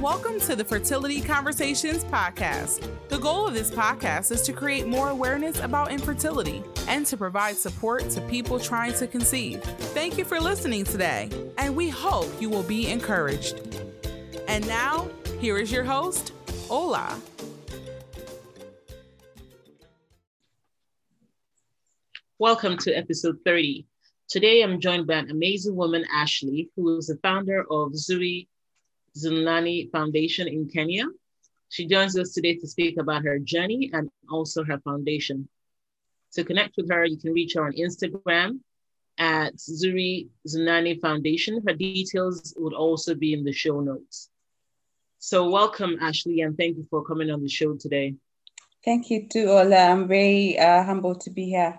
welcome to the Fertility Conversations podcast. The goal of this podcast is to create more awareness about infertility and to provide support to people trying to conceive. Thank you for listening today, and we hope you will be encouraged. And now, here is your host, Ola. Welcome to episode 30. Today I'm joined by an amazing woman, Ashley, who is the founder of Zuri Nzilani Foundation in Kenya. She joins us today to speak about her journey and also her foundation. To connect with her, you can reach her on Instagram at Zuri Nzilani Foundation. Her details would also be in the show notes. So, welcome, Ashley, and thank you for coming on the show today. Thank you too, Ola. I'm very uh, humbled to be here.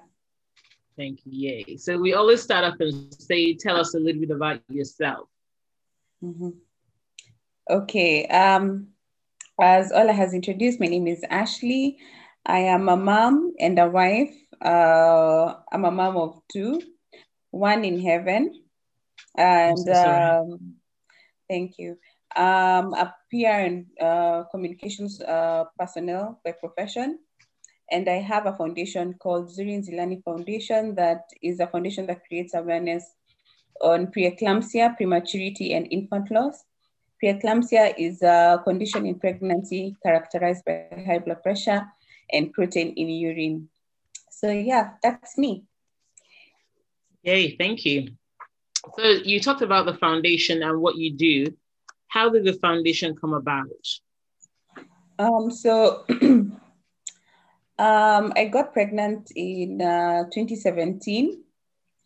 Thank you. Yay. So, we always start off and say, tell us a little bit about yourself. Mm-hmm. Okay. Um, as Ola has introduced, my name is Ashley. I am a mom and a wife. Uh, I'm a mom of two, one in heaven. And um, thank you. Um, a PR and uh, communications uh, personnel by profession. And I have a foundation called Zuri Nzilani Foundation that is a foundation that creates awareness on preeclampsia, prematurity, and infant loss Preeclampsia is a condition in pregnancy characterized by high blood pressure and protein in urine. So yeah, that's me. Yay, thank you. So you talked about the foundation and what you do. How did the foundation come about? Um, so um, I got pregnant in uh, 2017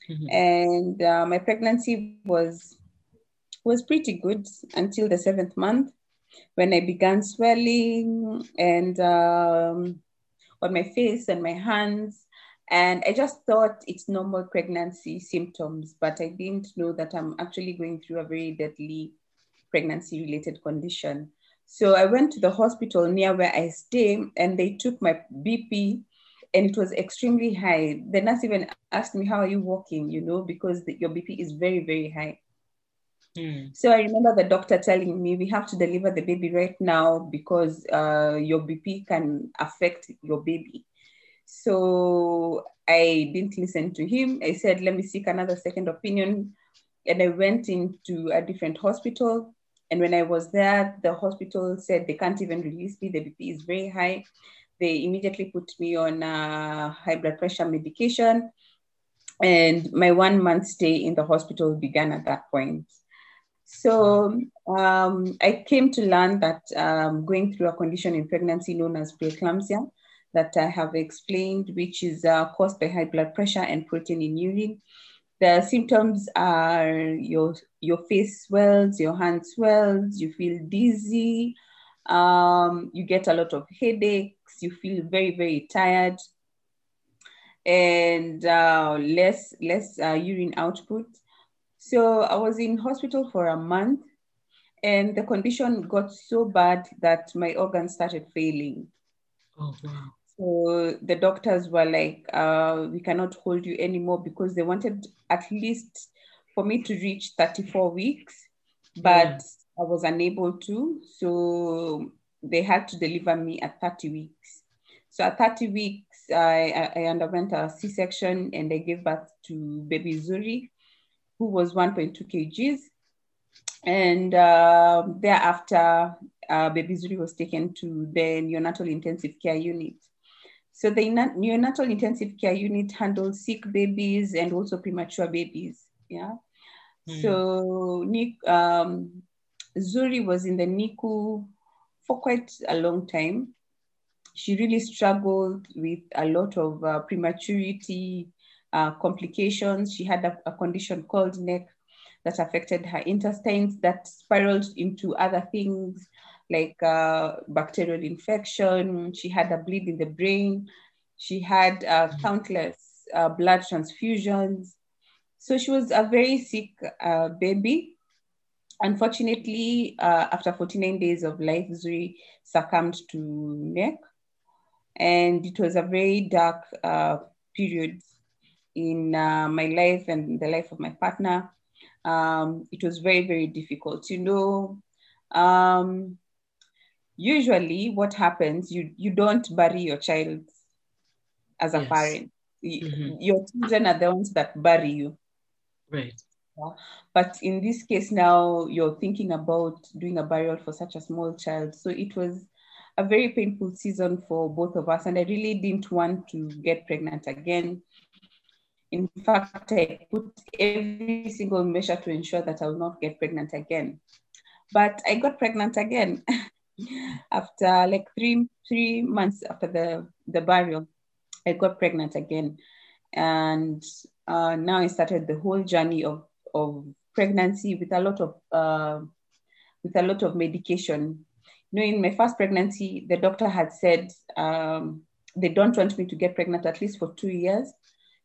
mm-hmm. and uh, my pregnancy was was pretty good until the seventh month when I began swelling and um, on my face and my hands. And I just thought it's normal pregnancy symptoms, but I didn't know that I'm actually going through a very deadly pregnancy related condition. So I went to the hospital near where I stay and they took my BP and it was extremely high. The nurse even asked me, How are you walking? You know, because the, your BP is very, very high. Hmm. So I remember the doctor telling me we have to deliver the baby right now because uh, your BP can affect your baby. So I didn't listen to him. I said, let me seek another second opinion. And I went into a different hospital. And when I was there, the hospital said they can't even release me. The BP is very high. They immediately put me on uh, high blood pressure medication. And my one month stay in the hospital began at that point. So um, I came to learn that um, going through a condition in pregnancy known as preeclampsia that I have explained, which is uh, caused by high blood pressure and protein in urine. The symptoms are your, your face swells, your hand swells, you feel dizzy, um, you get a lot of headaches, you feel very, very tired, and uh, less, less uh, urine output. So I was in hospital for a month and the condition got so bad that my organs started failing. Oh, wow. So the doctors were like, uh, we cannot hold you anymore because they wanted at least for me to reach 34 weeks, but yeah. I was unable to. So they had to deliver me at 30 weeks. So at 30 weeks, I, I underwent a C section and I gave birth to baby Zuri who was 1.2 kgs. And uh, thereafter, uh, baby Zuri was taken to the neonatal intensive care unit. So the neonatal intensive care unit handles sick babies and also premature babies. Yeah. Mm. So um, Zuri was in the NICU for quite a long time. She really struggled with a lot of uh, prematurity, uh, complications. She had a, a, condition called NEC that affected her intestines that spiraled into other things like uh, bacterial infection. She had a bleed in the brain. She had uh, countless uh, blood transfusions. So she was a very sick uh, baby. Unfortunately, uh, after 49 days of life, Zuri succumbed to NEC. And it was a very dark period in uh, my life and the life of my partner. Um, it was very, very difficult. You know, um, usually what happens, you, you don't bury your child as a yes. parent. Mm-hmm. Your children are the ones that bury you. Right. Yeah. But in this case now, you're thinking about doing a burial for such a small child. So it was a very painful season for both of us. And I really didn't want to get pregnant again. In fact, I put every single measure to ensure that I will not get pregnant again. But I got pregnant again after like three three months after the, the burial. I got pregnant again. And uh, now I started the whole journey of, of pregnancy with a lot of uh, with a lot of medication. You know, in my first pregnancy, the doctor had said um, they don't want me to get pregnant at least for two years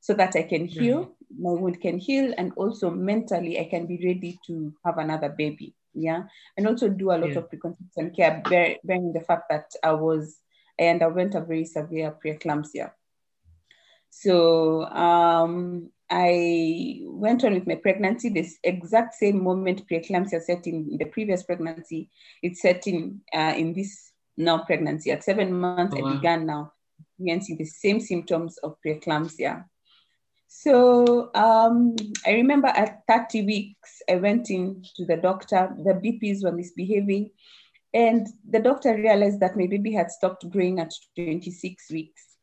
so that I can heal, mm-hmm. my wound can heal, and also mentally I can be ready to have another baby. Yeah. And also do a lot yeah. of preconception care, bearing the fact that I was, I underwent a very severe preeclampsia. So um, I went on with my pregnancy. This exact same moment preeclampsia set in the previous pregnancy, it's set in uh, in this now pregnancy. At seven months, oh, wow. I began now experiencing the same symptoms of preeclampsia. So um, I remember at 30 weeks, I went in to the doctor. The BPs were misbehaving, and the doctor realized that my baby had stopped growing at 26 weeks.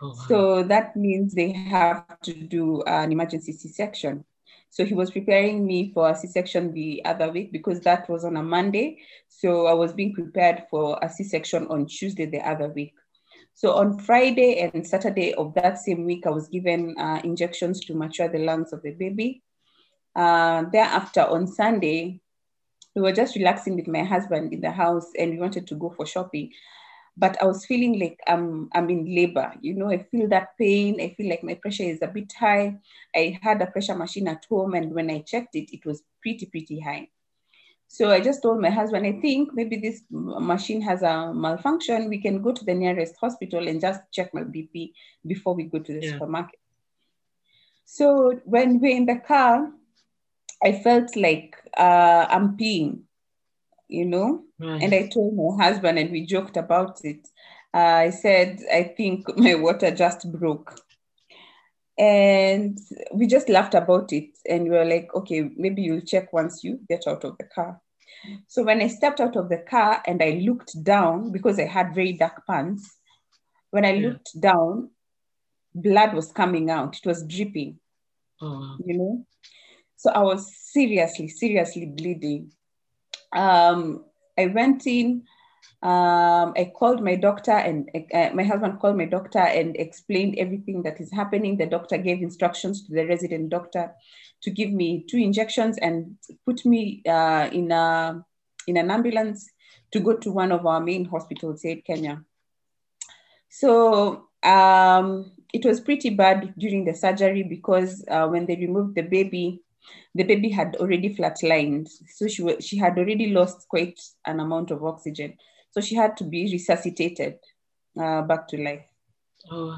Oh, wow. So that means they have to do an emergency C-section. So he was preparing me for a C-section the other week because that was on a Monday. So I was being prepared for a C-section on Tuesday the other week. So on Friday and Saturday of that same week, I was given uh, injections to mature the lungs of the baby. Uh, thereafter, on Sunday, we were just relaxing with my husband in the house and we wanted to go for shopping but I was feeling like I'm I'm in labor. You know, I feel that pain. I feel like my pressure is a bit high. I had a pressure machine at home, and when I checked it, it was pretty pretty high. So I just told my husband, I think maybe this machine has a malfunction. We can go to the nearest hospital and just check my BP before we go to the yeah. supermarket. So when we're in the car, I felt like uh, I'm peeing you know. Right. And I told my husband, and we joked about it. Uh, I said, I think my water just broke. And we just laughed about it. And we were like, okay, maybe you'll check once you get out of the car. So when I stepped out of the car and I looked down, because I had very dark pants, when I yeah. looked down, blood was coming out. It was dripping, oh. you know. So I was seriously, seriously bleeding um, I went in. Um, I called my doctor, and uh, my husband called my doctor and explained everything that is happening. The doctor gave instructions to the resident doctor to give me two injections and put me uh, in a in an ambulance to go to one of our main hospitals here in Kenya. So um, it was pretty bad during the surgery because uh, when they removed the baby, the baby had already flatlined. So she, she had already lost quite an amount of oxygen. So she had to be resuscitated uh, back to life. Oh.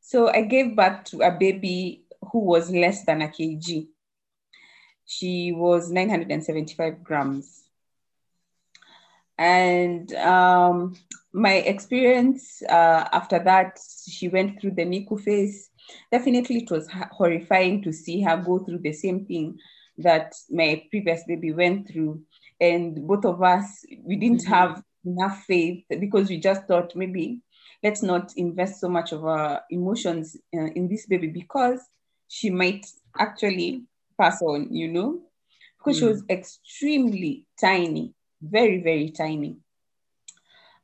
So I gave birth to a baby who was less than a kg. She was 975 grams. And um, my experience uh, after that, she went through the NICU phase definitely it was horrifying to see her go through the same thing that my previous baby went through. And both of us, we didn't mm-hmm. have enough faith because we just thought maybe let's not invest so much of our emotions uh, in this baby because she might actually pass on, you know, because mm. she was extremely tiny, very, very tiny.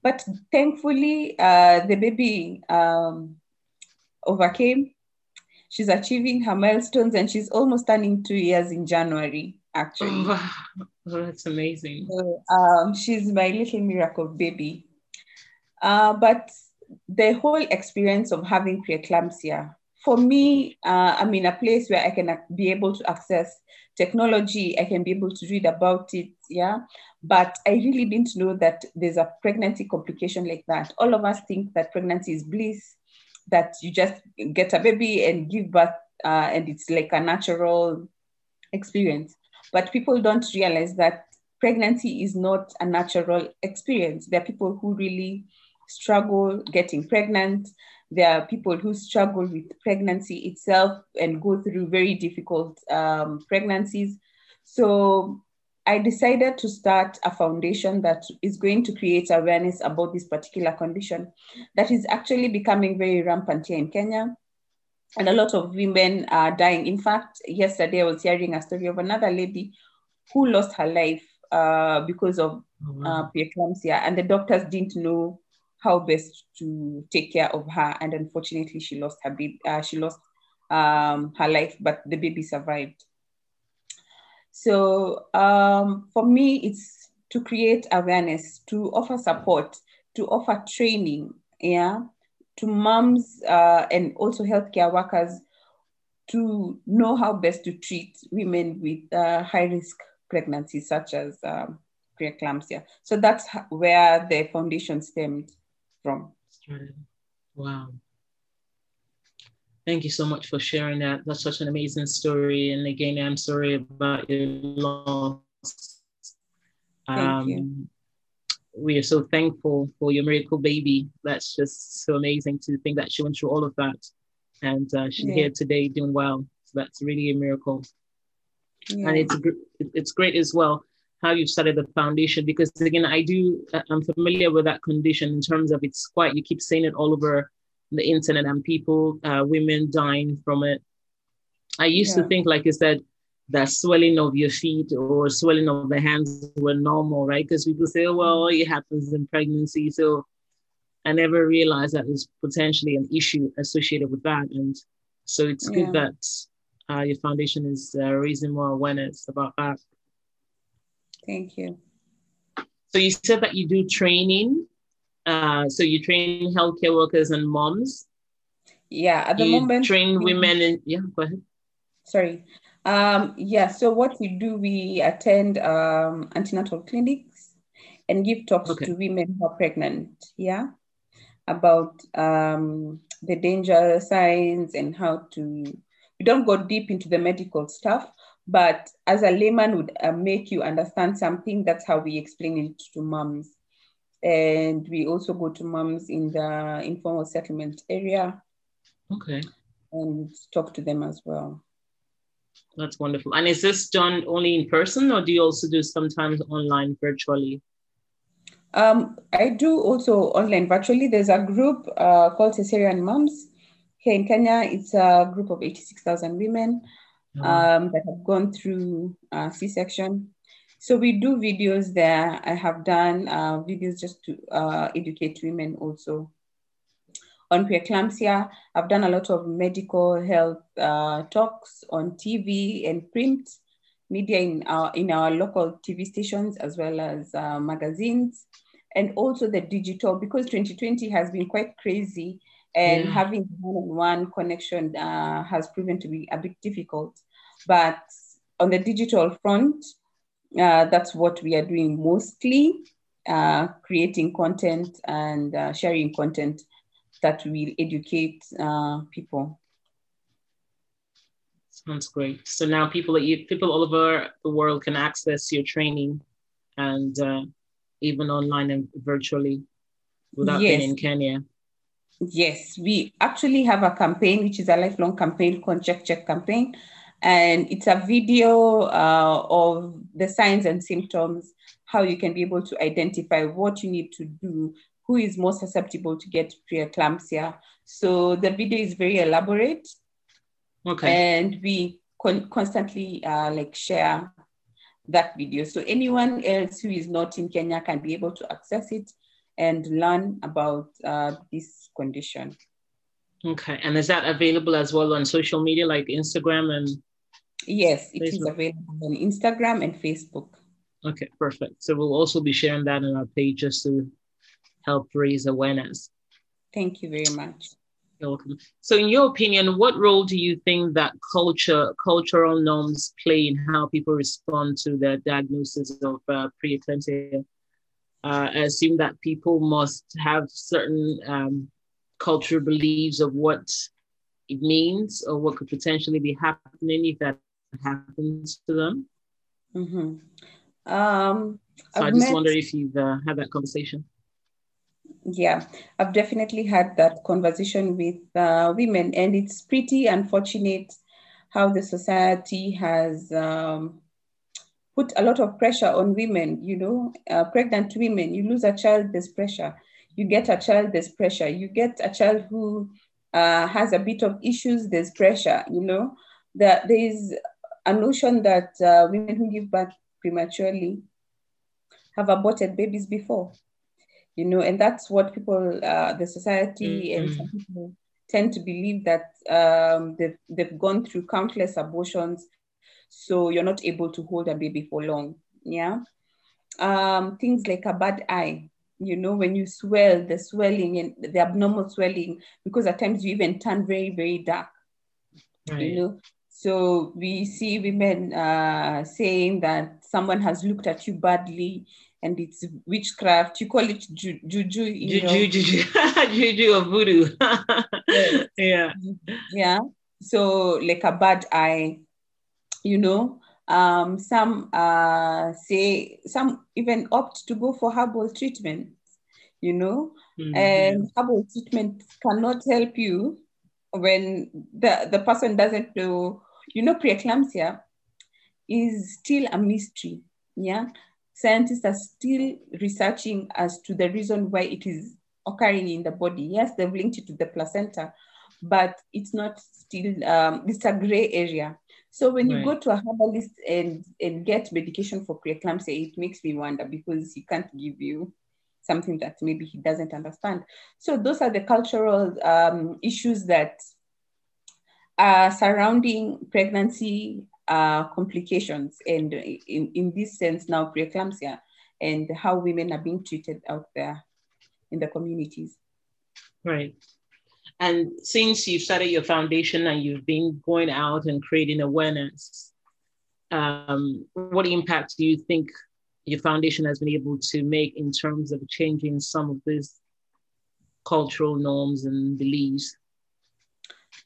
But thankfully, uh, the baby um, overcame. She's achieving her milestones and she's almost turning two years in January, actually. That's amazing. So, um, she's my little miracle baby. Uh, but the whole experience of having preeclampsia, for me, uh, I'm in a place where I can be able to access technology, I can be able to read about it, yeah. But I really didn't know that there's a pregnancy complication like that. All of us think that pregnancy is bliss, that you just get a baby and give birth uh, and it's like a natural experience. But people don't realize that pregnancy is not a natural experience. There are people who really struggle getting pregnant. There are people who struggle with pregnancy itself and go through very difficult um, pregnancies. So I decided to start a foundation that is going to create awareness about this particular condition that is actually becoming very rampant here in Kenya. And a lot of women are dying. In fact, yesterday I was hearing a story of another lady who lost her life uh, because of oh, uh, preeclampsia, and the doctors didn't know how best to take care of her. And unfortunately, she lost her baby. Uh, she lost um, her life, but the baby survived. So um, for me, it's to create awareness, to offer support, to offer training, yeah, to moms uh, and also healthcare workers to know how best to treat women with uh, high risk pregnancies, such as um, preeclampsia. So that's where the foundation stemmed from. Wow. Thank you so much for sharing that. That's such an amazing story. And again, I'm sorry about your loss. Thank um, you. We are so thankful for your miracle baby. That's just so amazing to think that she went through all of that. And uh, she's yeah. here today doing well. So that's really a miracle. Yeah. And it's it's great as well how you've started the foundation because again I do uh, I'm familiar with that condition in terms of it's quite you keep saying it all over the internet and people, uh, women dying from it. I used yeah. to think, like you said, that swelling of your feet or swelling of the hands were normal, right? Because people say, oh, well, it happens in pregnancy. So I never realized that there's potentially an issue associated with that. And so it's yeah. good that uh, your foundation is uh, raising more awareness about that. Thank you. So you said that you do training uh, so you train healthcare workers and moms. Yeah, at the you moment, train women and yeah. Go ahead. Sorry. Um, yeah. So what we do, we attend um, antenatal clinics and give talks okay. to women who are pregnant. Yeah, about um, the danger signs and how to. We don't go deep into the medical stuff, but as a layman would uh, make you understand something. That's how we explain it to moms and we also go to moms in the informal settlement area. Okay. And talk to them as well. That's wonderful. And is this done only in person or do you also do sometimes online virtually? Um, I do also online virtually. There's a group uh, called Cesarean Moms here in Kenya. It's a group of 86,000 women oh. um, that have gone through uh, C-section so we do videos there. I have done uh, videos just to uh, educate women also. On preeclampsia, I've done a lot of medical health uh, talks on TV and print media in our, in our local TV stations as well as uh, magazines and also the digital because 2020 has been quite crazy and yeah. having one-on-one connection uh, has proven to be a bit difficult. But on the digital front, uh, that's what we are doing mostly, uh, creating content and uh, sharing content that will educate uh, people. Sounds great. So now people you, people all over the world can access your training and uh, even online and virtually without yes. being in Kenya. Yes, we actually have a campaign, which is a lifelong campaign called Check Check campaign and it's a video uh, of the signs and symptoms, how you can be able to identify what you need to do, who is more susceptible to get preeclampsia. So the video is very elaborate. Okay. And we con- constantly uh, like share that video. So anyone else who is not in Kenya can be able to access it and learn about uh, this condition. Okay. And is that available as well on social media like Instagram and Yes, it Facebook. is available on Instagram and Facebook. Okay, perfect. So we'll also be sharing that on our page just to help raise awareness. Thank you very much. You're welcome. So, in your opinion, what role do you think that culture, cultural norms play in how people respond to the diagnosis of uh, preeclampsia? Uh, I assume that people must have certain um, cultural beliefs of what it means or what could potentially be happening if that happens to them? Mm-hmm. Um, so I've i just met, wonder if you've uh, had that conversation. Yeah, I've definitely had that conversation with uh, women, and it's pretty unfortunate how the society has um, put a lot of pressure on women. You know, uh, pregnant women, you lose a child, there's pressure. You get a child, there's pressure. You get a child who uh, has a bit of issues, there's pressure. You know, that there is a notion that uh, women who give birth prematurely have aborted babies before you know and that's what people uh, the society mm-hmm. and some people tend to believe that um, they've, they've gone through countless abortions so you're not able to hold a baby for long yeah um, things like a bad eye you know when you swell the swelling and the abnormal swelling because at times you even turn very very dark right. you know so we see women uh, saying that someone has looked at you badly and it's witchcraft. You call it ju- juju. You juju, juju, juju or voodoo. yes. Yeah. Yeah. So like a bad eye, you know. Um, some uh, say some even opt to go for herbal treatment, you know, mm-hmm. and herbal treatment cannot help you when the, the person doesn't know, you know, preeclampsia is still a mystery. Yeah scientists are still researching as to the reason why it is occurring in the body. Yes, they've linked it to the placenta, but it's not still, um, it's a gray area. So when right. you go to a herbalist and, and get medication for preeclampsia, it makes me wonder because he can't give you something that maybe he doesn't understand. So those are the cultural um, issues that are surrounding pregnancy uh, complications and in, in this sense now preeclampsia and how women are being treated out there in the communities. Right. And since you've started your foundation and you've been going out and creating awareness, um, what impact do you think your foundation has been able to make in terms of changing some of these cultural norms and beliefs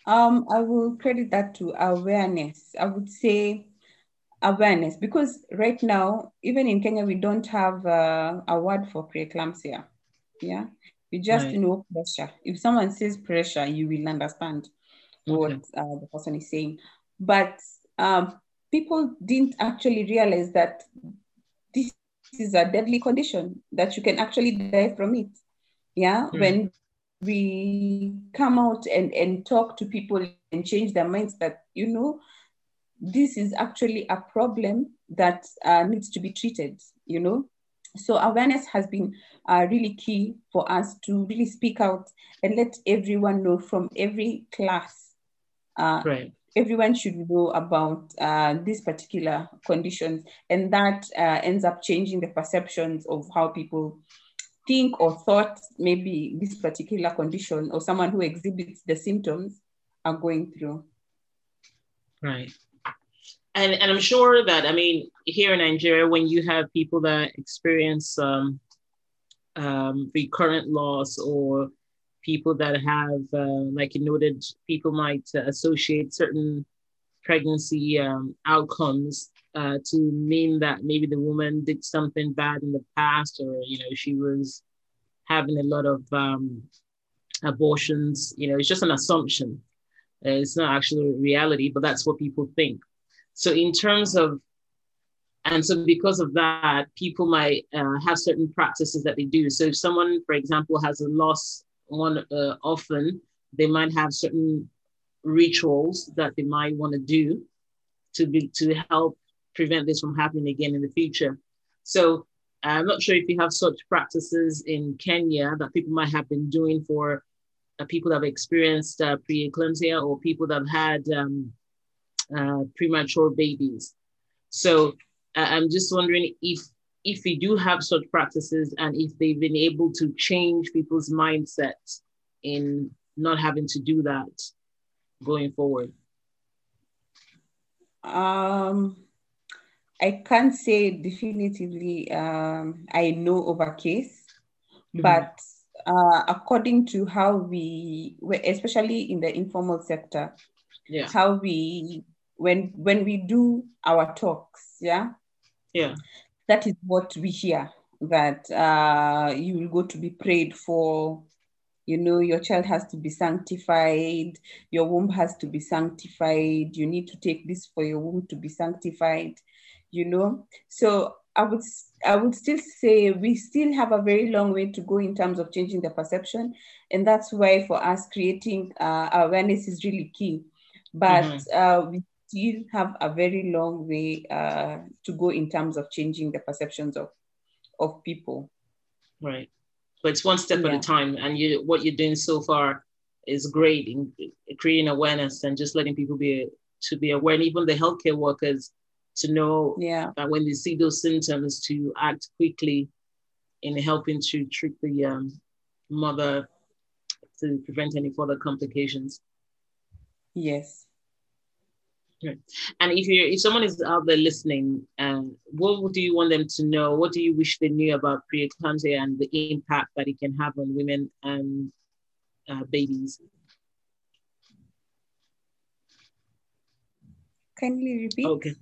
um, I will credit that to awareness. I would say awareness because right now, even in Kenya, we don't have uh, a word for preeclampsia. Yeah, we just right. know pressure. If someone says pressure, you will understand okay. what uh, the person is saying. But um, people didn't actually realize that this is a deadly condition that you can actually die from it. Yeah, mm. when we come out and, and talk to people and change their minds that, you know, this is actually a problem that uh, needs to be treated, you know. So awareness has been uh, really key for us to really speak out and let everyone know from every class. Uh, right. Everyone should know about uh, these particular conditions, and that uh, ends up changing the perceptions of how people think or thought maybe this particular condition or someone who exhibits the symptoms are going through. Right. And, and I'm sure that, I mean, here in Nigeria, when you have people that experience um, um, recurrent loss or people that have, uh, like you noted, people might uh, associate certain pregnancy um, outcomes uh, to mean that maybe the woman did something bad in the past or you know she was having a lot of um, abortions. You know it's just an assumption. Uh, it's not actually reality but that's what people think. So in terms of and so because of that people might uh, have certain practices that they do. So if someone for example has a loss one uh, often they might have certain rituals that they might want to do to be to help prevent this from happening again in the future. So I'm not sure if you have such practices in Kenya that people might have been doing for uh, people that have experienced uh, preeclampsia or people that have had um, uh, premature babies. So I'm just wondering if if we do have such practices and if they've been able to change people's mindsets in not having to do that going forward? Um, I can't say definitively um, I know of a case, mm-hmm. but uh, according to how we, especially in the informal sector, yeah. how we when when we do our talks, yeah, yeah, that is what we hear that uh, you will go to be prayed for you know your child has to be sanctified your womb has to be sanctified you need to take this for your womb to be sanctified you know so i would i would still say we still have a very long way to go in terms of changing the perception and that's why for us creating uh, awareness is really key but mm-hmm. uh, we still have a very long way uh, to go in terms of changing the perceptions of of people right but it's one step yeah. at a time. And you, what you're doing so far is great in creating awareness and just letting people be to be aware, and even the healthcare workers to know yeah. that when they see those symptoms, to act quickly in helping to treat the um, mother to prevent any further complications. Yes. And if you if someone is out there listening, um, what do you want them to know? What do you wish they knew about preeclampsia and the impact that it can have on women and uh, babies? Kindly repeat. Okay.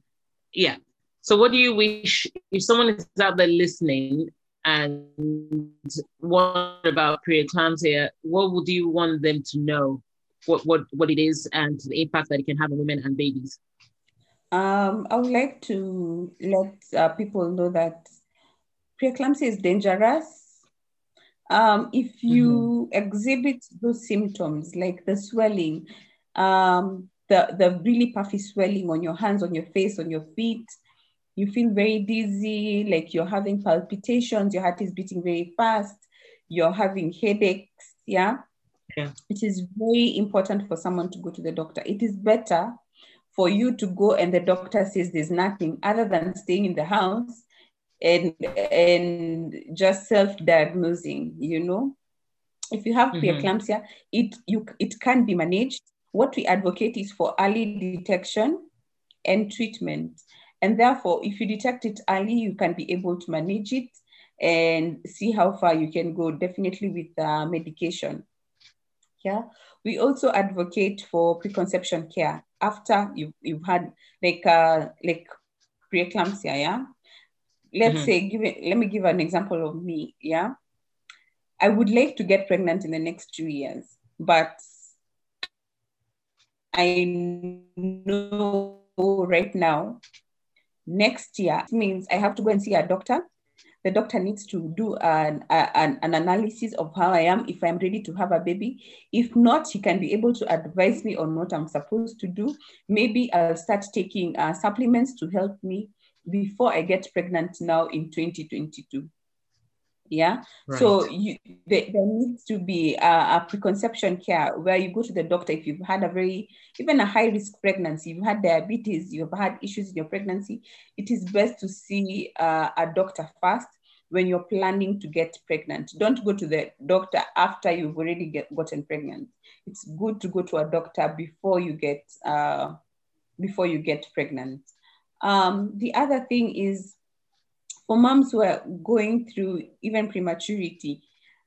Yeah. So, what do you wish if someone is out there listening and what about preeclampsia? What would you want them to know what, what, what it is and the impact that it can have on women and babies? Um, I would like to let uh, people know that preeclampsia is dangerous. Um, if you mm-hmm. exhibit those symptoms like the swelling, um, the, the really puffy swelling on your hands, on your face, on your feet, you feel very dizzy, like you're having palpitations, your heart is beating very fast, you're having headaches, yeah? Yeah. It is very important for someone to go to the doctor. It is better for you to go and the doctor says there's nothing other than staying in the house and and just self-diagnosing, you know. If you have mm-hmm. preeclampsia, it you it can be managed. What we advocate is for early detection and treatment. And therefore, if you detect it early, you can be able to manage it and see how far you can go, definitely with uh, medication. Yeah. We also advocate for preconception care after you've, you've had like uh, like preeclampsia. Yeah. Let's mm-hmm. say, give it, let me give an example of me. Yeah. I would like to get pregnant in the next two years, but I know right now, next year means I have to go and see a doctor the doctor needs to do an, an, an analysis of how I am, if I'm ready to have a baby. If not, he can be able to advise me on what I'm supposed to do. Maybe I'll start taking uh, supplements to help me before I get pregnant now in 2022 yeah? Right. so you, there, there, needs to be a, a, preconception care where you go to the doctor if you've had a very even a high risk pregnancy you've had diabetes you've had issues in your pregnancy it is best to see uh, a doctor first when you're planning to get pregnant. Don't go to the doctor after you've already get, gotten pregnant. It's good to go to a doctor before you get uh, before you get pregnant. Um, the other thing is for moms who are going through even prematurity,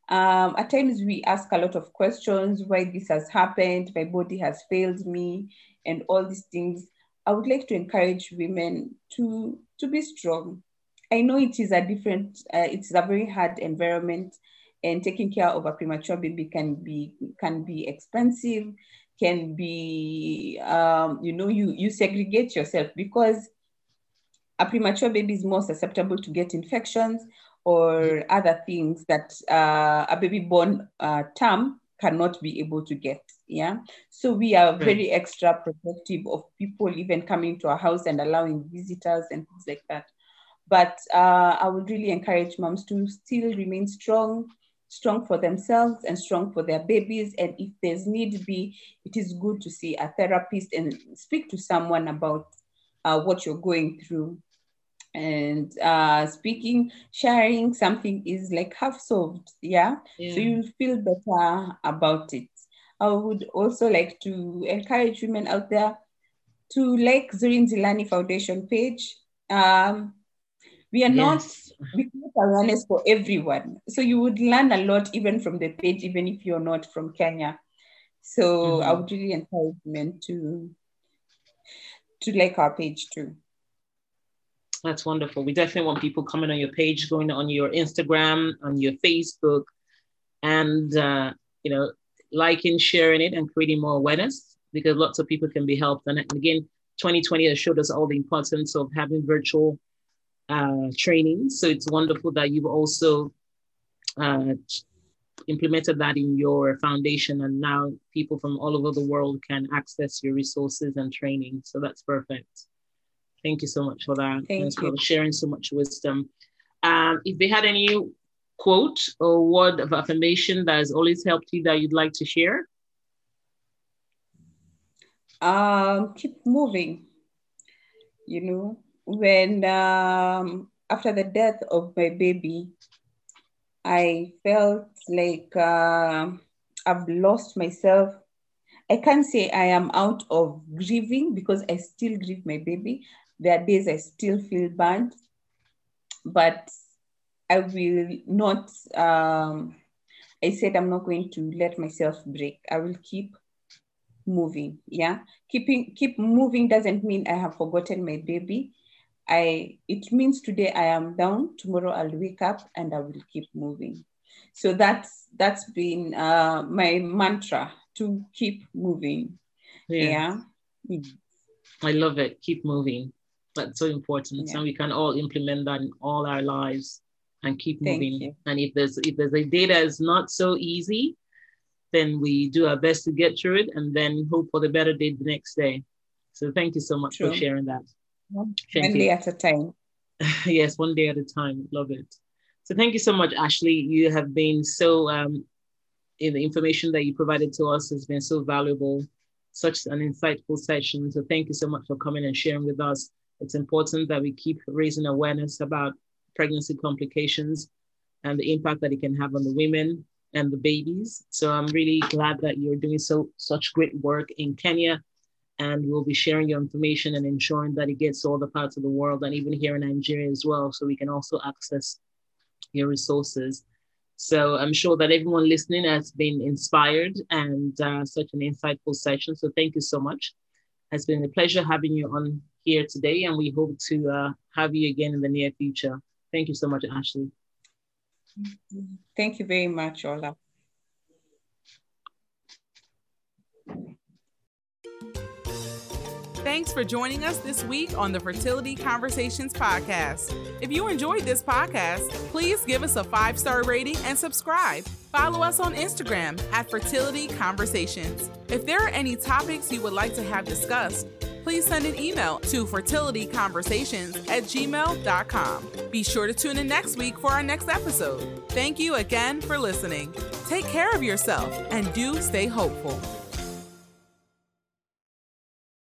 um, at times we ask a lot of questions why this has happened, my body has failed me, and all these things. I would like to encourage women to, to be strong. I know it is a different, uh, it's a very hard environment, and taking care of a premature baby can be can be expensive, can be, um, you know, you you segregate yourself because a premature baby is more susceptible to get infections or other things that uh, a baby born uh, term cannot be able to get. Yeah. So we are very extra protective of people even coming to our house and allowing visitors and things like that. But uh, I would really encourage moms to still remain strong, strong for themselves and strong for their babies. And if there's need be, it is good to see a therapist and speak to someone about uh, what you're going through. And uh, speaking, sharing something is like half solved. Yeah? yeah. So you'll feel better about it. I would also like to encourage women out there to like Zuri Nzilani Foundation page. Um, we are yes. not we create awareness for everyone. So you would learn a lot even from the page, even if you're not from Kenya. So mm-hmm. I would really encourage women to to like our page too. That's wonderful. We definitely want people coming on your page, going on your Instagram, on your Facebook, and uh, you know, liking, sharing it, and creating more awareness because lots of people can be helped. And again, 2020 has showed us all the importance of having virtual uh, training. So it's wonderful that you've also uh, implemented that in your foundation, and now people from all over the world can access your resources and training. So that's perfect. Thank you so much for that. Thank Thanks you. for sharing so much wisdom. Um, if they had any quote or word of affirmation that has always helped you that you'd like to share? Um, keep moving. You know, when um, after the death of my baby, I felt like uh, I've lost myself. I can't say I am out of grieving because I still grieve my baby. There are days I still feel bad, but I will not. Um, I said I'm not going to let myself break. I will keep moving. Yeah, keeping keep moving doesn't mean I have forgotten my baby. I it means today I am down. Tomorrow I'll wake up and I will keep moving. So that's that's been uh, my mantra to keep moving. Yeah. yeah. I love it. Keep moving. That's so important. Yeah. And we can all implement that in all our lives and keep moving. And if there's if there's a day that is not so easy, then we do our best to get through it and then hope for the better day the next day. So thank you so much True. for sharing that. One day at a time. yes, one day at a time. Love it. So thank you so much, Ashley. You have been so um, in the information that you provided to us has been so valuable. Such an insightful session. So thank you so much for coming and sharing with us. It's important that we keep raising awareness about pregnancy complications and the impact that it can have on the women and the babies. So I'm really glad that you're doing so such great work in Kenya. And we'll be sharing your information and ensuring that it gets to all the parts of the world and even here in Nigeria as well, so we can also access your resources. So I'm sure that everyone listening has been inspired and uh, such an insightful session. So thank you so much. It's been a pleasure having you on here today, and we hope to uh, have you again in the near future. Thank you so much, Ashley. Thank you very much, Ola. Thanks for joining us this week on the Fertility Conversations podcast. If you enjoyed this podcast, please give us a five star rating and subscribe. Follow us on Instagram at Fertility Conversations. If there are any topics you would like to have discussed, please send an email to fertilityconversations at gmail.com. Be sure to tune in next week for our next episode. Thank you again for listening. Take care of yourself and do stay hopeful.